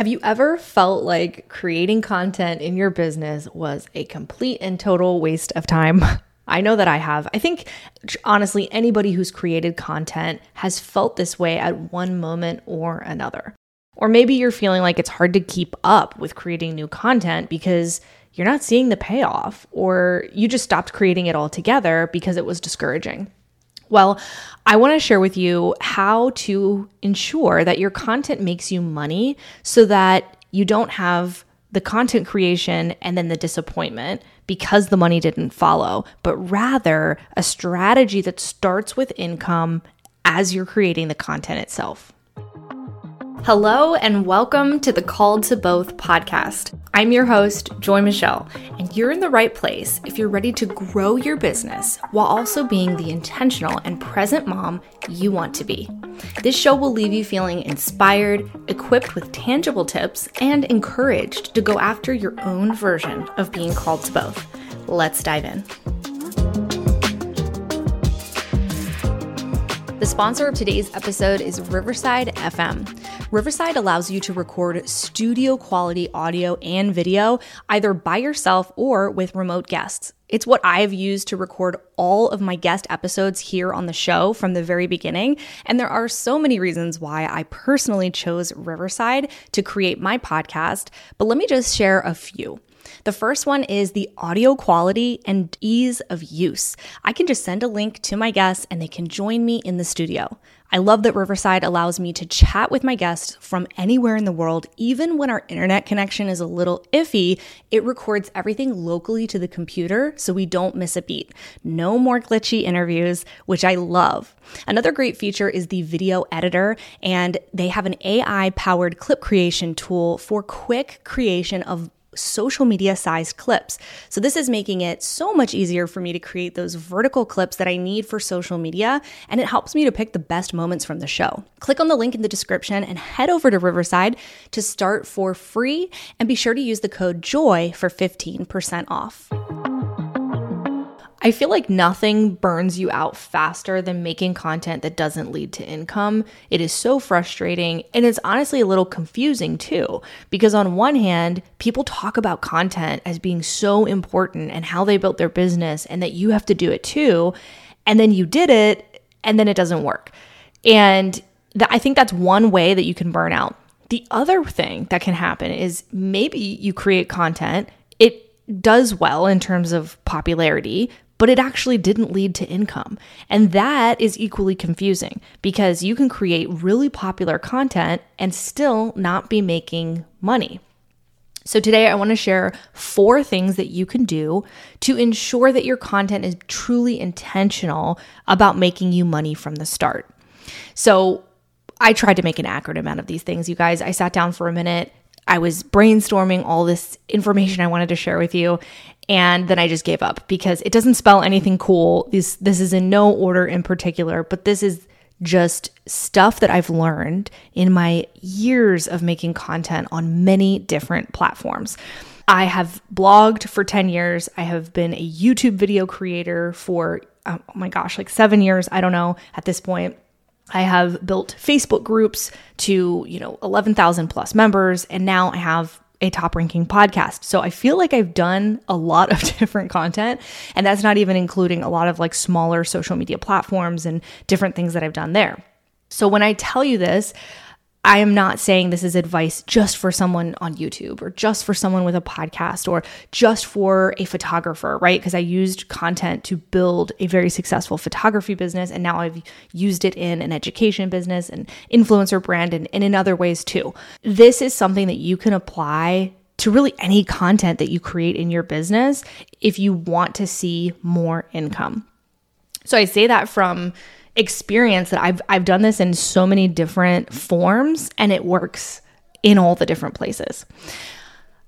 Have you ever felt like creating content in your business was a complete and total waste of time? I know that I have. I think, honestly, anybody who's created content has felt this way at one moment or another. Or maybe you're feeling like it's hard to keep up with creating new content because you're not seeing the payoff, or you just stopped creating it altogether because it was discouraging. Well, I want to share with you how to ensure that your content makes you money so that you don't have the content creation and then the disappointment because the money didn't follow, but rather a strategy that starts with income as you're creating the content itself. Hello, and welcome to the Called to Both podcast. I'm your host, Joy Michelle, and you're in the right place if you're ready to grow your business while also being the intentional and present mom you want to be. This show will leave you feeling inspired, equipped with tangible tips, and encouraged to go after your own version of being called to both. Let's dive in. The sponsor of today's episode is Riverside FM. Riverside allows you to record studio quality audio and video either by yourself or with remote guests. It's what I've used to record all of my guest episodes here on the show from the very beginning. And there are so many reasons why I personally chose Riverside to create my podcast, but let me just share a few. The first one is the audio quality and ease of use. I can just send a link to my guests and they can join me in the studio. I love that Riverside allows me to chat with my guests from anywhere in the world, even when our internet connection is a little iffy. It records everything locally to the computer so we don't miss a beat. No more glitchy interviews, which I love. Another great feature is the video editor, and they have an AI powered clip creation tool for quick creation of social media sized clips. So, this is making it so much easier for me to create those vertical clips that I need for social media, and it helps me to pick the best moments from the show. Click on the link in the description and head over to Riverside to start for free, and be sure to use the code JOY for 15% off. I feel like nothing burns you out faster than making content that doesn't lead to income. It is so frustrating and it's honestly a little confusing too, because on one hand, people talk about content as being so important and how they built their business and that you have to do it too. And then you did it and then it doesn't work. And th- I think that's one way that you can burn out. The other thing that can happen is maybe you create content, it does well in terms of popularity, but it actually didn't lead to income. And that is equally confusing because you can create really popular content and still not be making money. So, today I want to share four things that you can do to ensure that your content is truly intentional about making you money from the start. So, I tried to make an acronym out of these things, you guys. I sat down for a minute. I was brainstorming all this information I wanted to share with you, and then I just gave up because it doesn't spell anything cool. This this is in no order in particular, but this is just stuff that I've learned in my years of making content on many different platforms. I have blogged for 10 years. I have been a YouTube video creator for oh my gosh, like 7 years, I don't know at this point. I have built Facebook groups to, you know, 11,000 plus members and now I have a top ranking podcast. So I feel like I've done a lot of different content, and that's not even including a lot of like smaller social media platforms and different things that I've done there. So when I tell you this, I am not saying this is advice just for someone on YouTube or just for someone with a podcast or just for a photographer, right? Because I used content to build a very successful photography business and now I've used it in an education business and influencer brand and, and in other ways too. This is something that you can apply to really any content that you create in your business if you want to see more income. So I say that from experience that I've I've done this in so many different forms and it works in all the different places.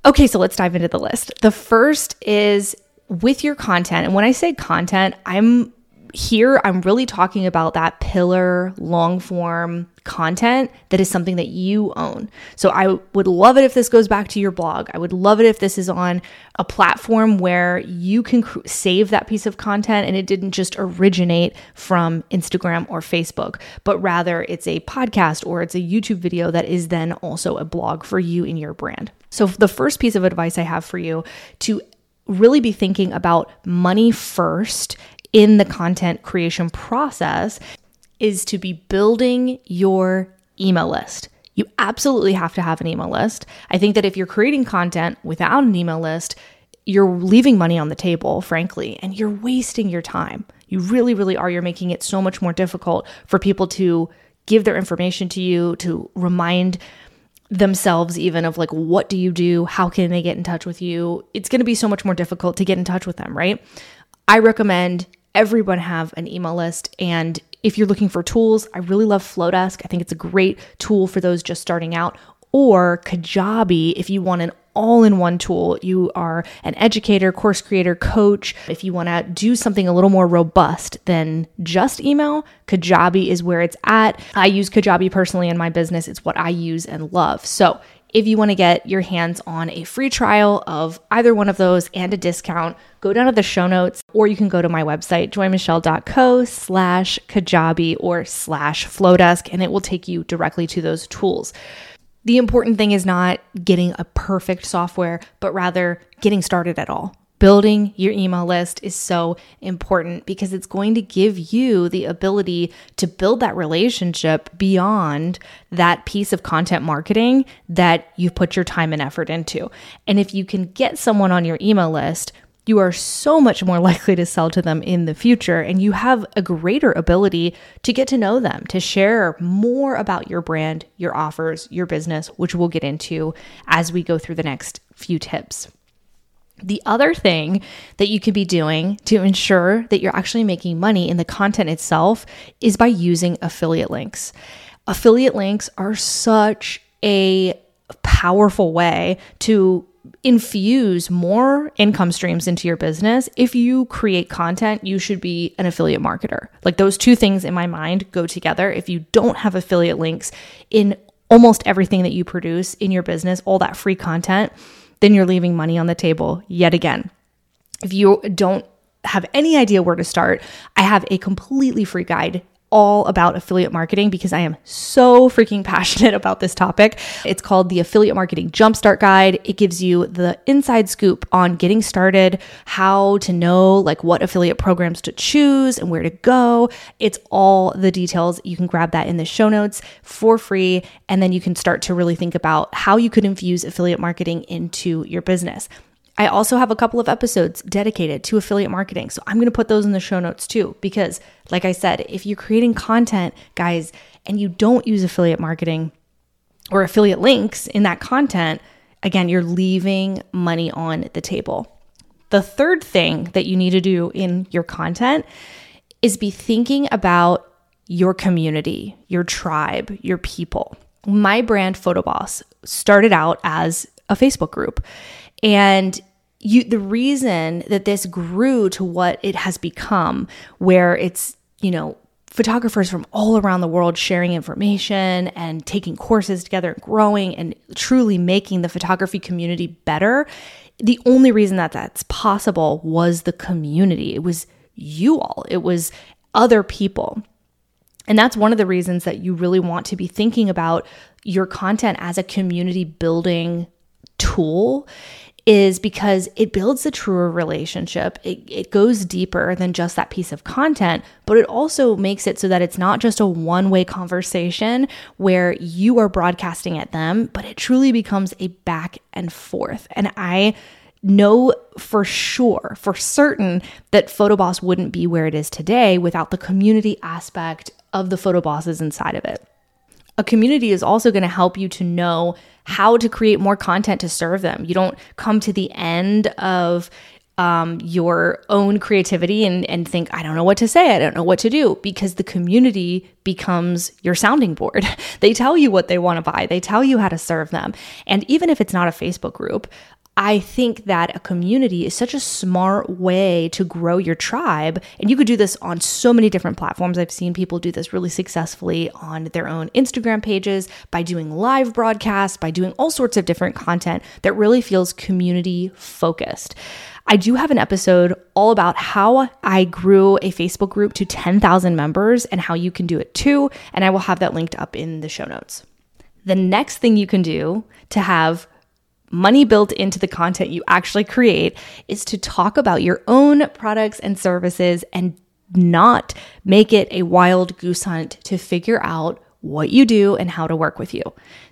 Okay, so let's dive into the list. The first is with your content. And when I say content, I'm here I'm really talking about that pillar long form content that is something that you own. So I would love it if this goes back to your blog. I would love it if this is on a platform where you can cr- save that piece of content and it didn't just originate from Instagram or Facebook, but rather it's a podcast or it's a YouTube video that is then also a blog for you in your brand. So the first piece of advice I have for you to really be thinking about money first in the content creation process is to be building your email list. You absolutely have to have an email list. I think that if you're creating content without an email list, you're leaving money on the table, frankly, and you're wasting your time. You really, really are. You're making it so much more difficult for people to give their information to you, to remind themselves even of like what do you do how can they get in touch with you it's going to be so much more difficult to get in touch with them right i recommend everyone have an email list and if you're looking for tools, I really love Flodesk. I think it's a great tool for those just starting out. Or Kajabi, if you want an all in one tool. You are an educator, course creator, coach. If you want to do something a little more robust than just email, Kajabi is where it's at. I use Kajabi personally in my business, it's what I use and love. So if you want to get your hands on a free trial of either one of those and a discount, go down to the show notes or you can go to my website, joymichelle.co slash Kajabi or slash Flodesk, and it will take you directly to those tools. The important thing is not getting a perfect software, but rather getting started at all building your email list is so important because it's going to give you the ability to build that relationship beyond that piece of content marketing that you've put your time and effort into. And if you can get someone on your email list, you are so much more likely to sell to them in the future, and you have a greater ability to get to know them, to share more about your brand, your offers, your business, which we'll get into as we go through the next few tips. The other thing that you could be doing to ensure that you're actually making money in the content itself is by using affiliate links. Affiliate links are such a powerful way to infuse more income streams into your business. If you create content, you should be an affiliate marketer. Like those two things in my mind go together. If you don't have affiliate links in almost everything that you produce in your business, all that free content, then you're leaving money on the table yet again. If you don't have any idea where to start, I have a completely free guide all about affiliate marketing because I am so freaking passionate about this topic. It's called the Affiliate Marketing Jumpstart Guide. It gives you the inside scoop on getting started, how to know like what affiliate programs to choose and where to go. It's all the details. You can grab that in the show notes for free and then you can start to really think about how you could infuse affiliate marketing into your business. I also have a couple of episodes dedicated to affiliate marketing. So I'm going to put those in the show notes too, because like I said, if you're creating content, guys, and you don't use affiliate marketing or affiliate links in that content, again, you're leaving money on the table. The third thing that you need to do in your content is be thinking about your community, your tribe, your people. My brand, Photoboss, started out as a Facebook group. And you the reason that this grew to what it has become where it's, you know, photographers from all around the world sharing information and taking courses together and growing and truly making the photography community better. The only reason that that's possible was the community. It was you all. It was other people. And that's one of the reasons that you really want to be thinking about your content as a community building tool is because it builds a truer relationship. It, it goes deeper than just that piece of content, but it also makes it so that it's not just a one way conversation where you are broadcasting at them, but it truly becomes a back and forth. And I know for sure, for certain, that Photoboss wouldn't be where it is today without the community aspect of the Photobosses inside of it. A community is also going to help you to know how to create more content to serve them. You don't come to the end of um, your own creativity and, and think, I don't know what to say, I don't know what to do, because the community becomes your sounding board. they tell you what they want to buy, they tell you how to serve them. And even if it's not a Facebook group, I think that a community is such a smart way to grow your tribe. And you could do this on so many different platforms. I've seen people do this really successfully on their own Instagram pages, by doing live broadcasts, by doing all sorts of different content that really feels community focused. I do have an episode all about how I grew a Facebook group to 10,000 members and how you can do it too. And I will have that linked up in the show notes. The next thing you can do to have money built into the content you actually create is to talk about your own products and services and not make it a wild goose hunt to figure out what you do and how to work with you.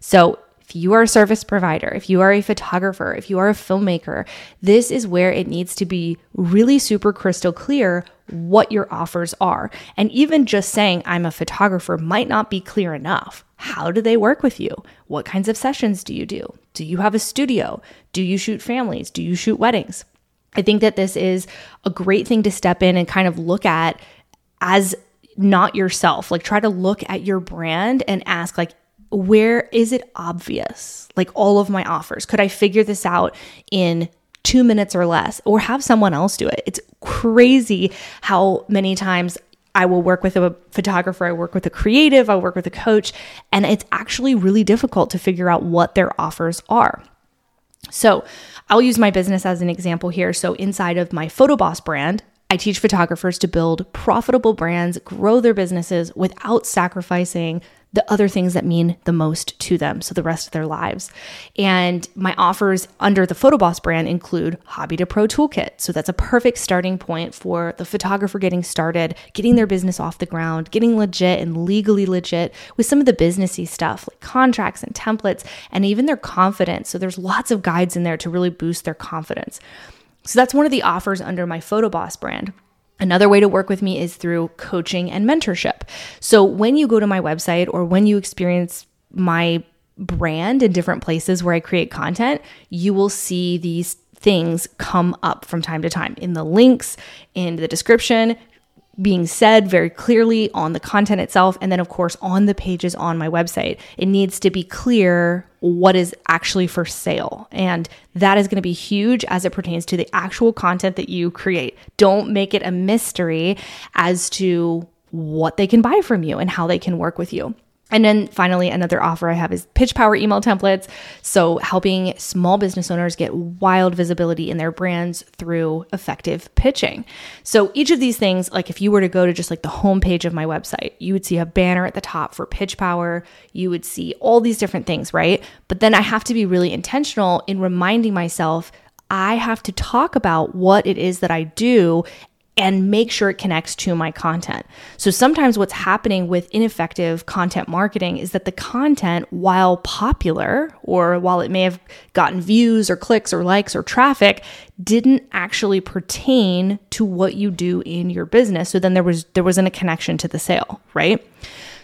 So, if you are a service provider, if you are a photographer, if you are a filmmaker, this is where it needs to be really super crystal clear what your offers are. And even just saying, I'm a photographer might not be clear enough. How do they work with you? What kinds of sessions do you do? Do you have a studio? Do you shoot families? Do you shoot weddings? I think that this is a great thing to step in and kind of look at as not yourself. Like try to look at your brand and ask like where is it obvious? Like all of my offers. Could I figure this out in two minutes or less or have someone else do it. It's crazy how many times I will work with a photographer, I work with a creative, I work with a coach, and it's actually really difficult to figure out what their offers are. So, I'll use my business as an example here. So, inside of my PhotoBoss brand, I teach photographers to build profitable brands, grow their businesses without sacrificing the other things that mean the most to them, so the rest of their lives. And my offers under the PhotoBoss brand include Hobby to Pro Toolkit. So that's a perfect starting point for the photographer getting started, getting their business off the ground, getting legit and legally legit with some of the businessy stuff like contracts and templates and even their confidence. So there's lots of guides in there to really boost their confidence. So that's one of the offers under my PhotoBoss brand. Another way to work with me is through coaching and mentorship. So when you go to my website or when you experience my brand in different places where I create content, you will see these things come up from time to time in the links, in the description being said very clearly on the content itself. And then, of course, on the pages on my website, it needs to be clear what is actually for sale. And that is going to be huge as it pertains to the actual content that you create. Don't make it a mystery as to what they can buy from you and how they can work with you. And then finally, another offer I have is PitchPower email templates. So, helping small business owners get wild visibility in their brands through effective pitching. So, each of these things, like if you were to go to just like the homepage of my website, you would see a banner at the top for PitchPower. You would see all these different things, right? But then I have to be really intentional in reminding myself I have to talk about what it is that I do and make sure it connects to my content. So sometimes what's happening with ineffective content marketing is that the content, while popular or while it may have gotten views or clicks or likes or traffic, didn't actually pertain to what you do in your business. So then there was there wasn't a connection to the sale, right?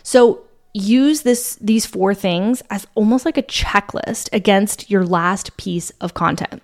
So use this these four things as almost like a checklist against your last piece of content.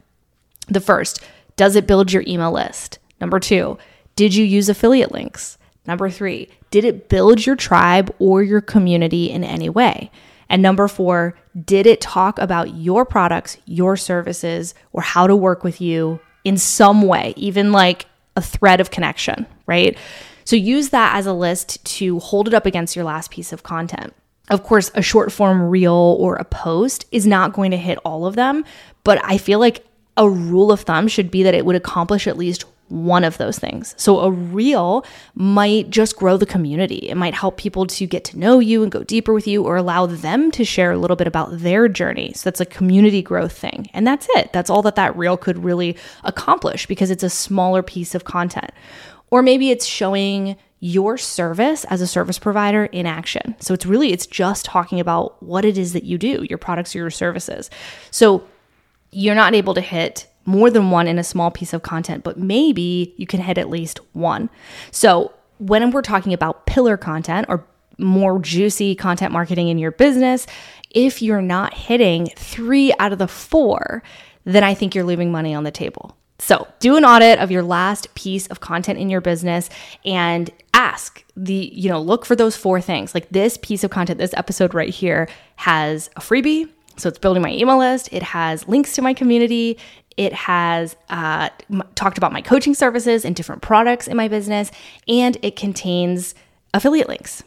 The first, does it build your email list? Number 2, did you use affiliate links? Number three, did it build your tribe or your community in any way? And number four, did it talk about your products, your services, or how to work with you in some way, even like a thread of connection, right? So use that as a list to hold it up against your last piece of content. Of course, a short form reel or a post is not going to hit all of them, but I feel like a rule of thumb should be that it would accomplish at least one of those things. So a reel might just grow the community. It might help people to get to know you and go deeper with you or allow them to share a little bit about their journey. So that's a community growth thing. And that's it. That's all that that reel could really accomplish because it's a smaller piece of content. Or maybe it's showing your service as a service provider in action. So it's really it's just talking about what it is that you do, your products or your services. So you're not able to hit more than one in a small piece of content, but maybe you can hit at least one. So, when we're talking about pillar content or more juicy content marketing in your business, if you're not hitting three out of the four, then I think you're leaving money on the table. So, do an audit of your last piece of content in your business and ask the, you know, look for those four things. Like this piece of content, this episode right here has a freebie, so it's building my email list. It has links to my community. It has uh, talked about my coaching services and different products in my business, and it contains affiliate links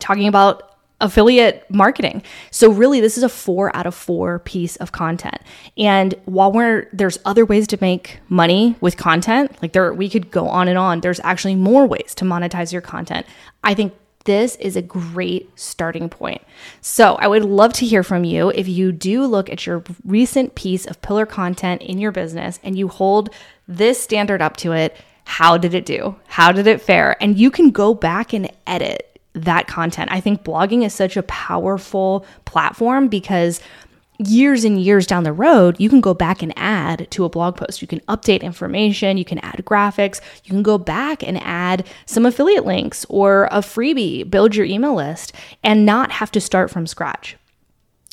talking about affiliate marketing. So really this is a 4 out of 4 piece of content. And while we're there's other ways to make money with content, like there we could go on and on. There's actually more ways to monetize your content. I think this is a great starting point. So, I would love to hear from you if you do look at your recent piece of pillar content in your business and you hold this standard up to it. How did it do? How did it fare? And you can go back and edit that content. I think blogging is such a powerful platform because years and years down the road, you can go back and add to a blog post. You can update information, you can add graphics, you can go back and add some affiliate links or a freebie, build your email list, and not have to start from scratch.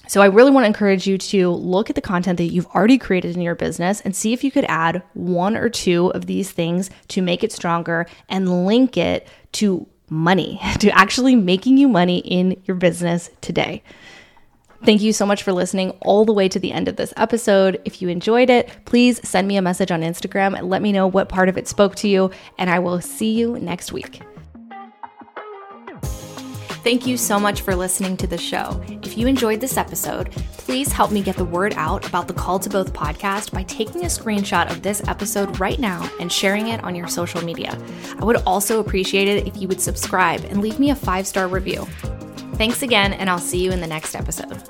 So, I really want to encourage you to look at the content that you've already created in your business and see if you could add one or two of these things to make it stronger and link it to money, to actually making you money in your business today. Thank you so much for listening all the way to the end of this episode. If you enjoyed it, please send me a message on Instagram and let me know what part of it spoke to you, and I will see you next week. Thank you so much for listening to the show. If you enjoyed this episode, please help me get the word out about the Called to Both podcast by taking a screenshot of this episode right now and sharing it on your social media. I would also appreciate it if you would subscribe and leave me a five star review. Thanks again, and I'll see you in the next episode.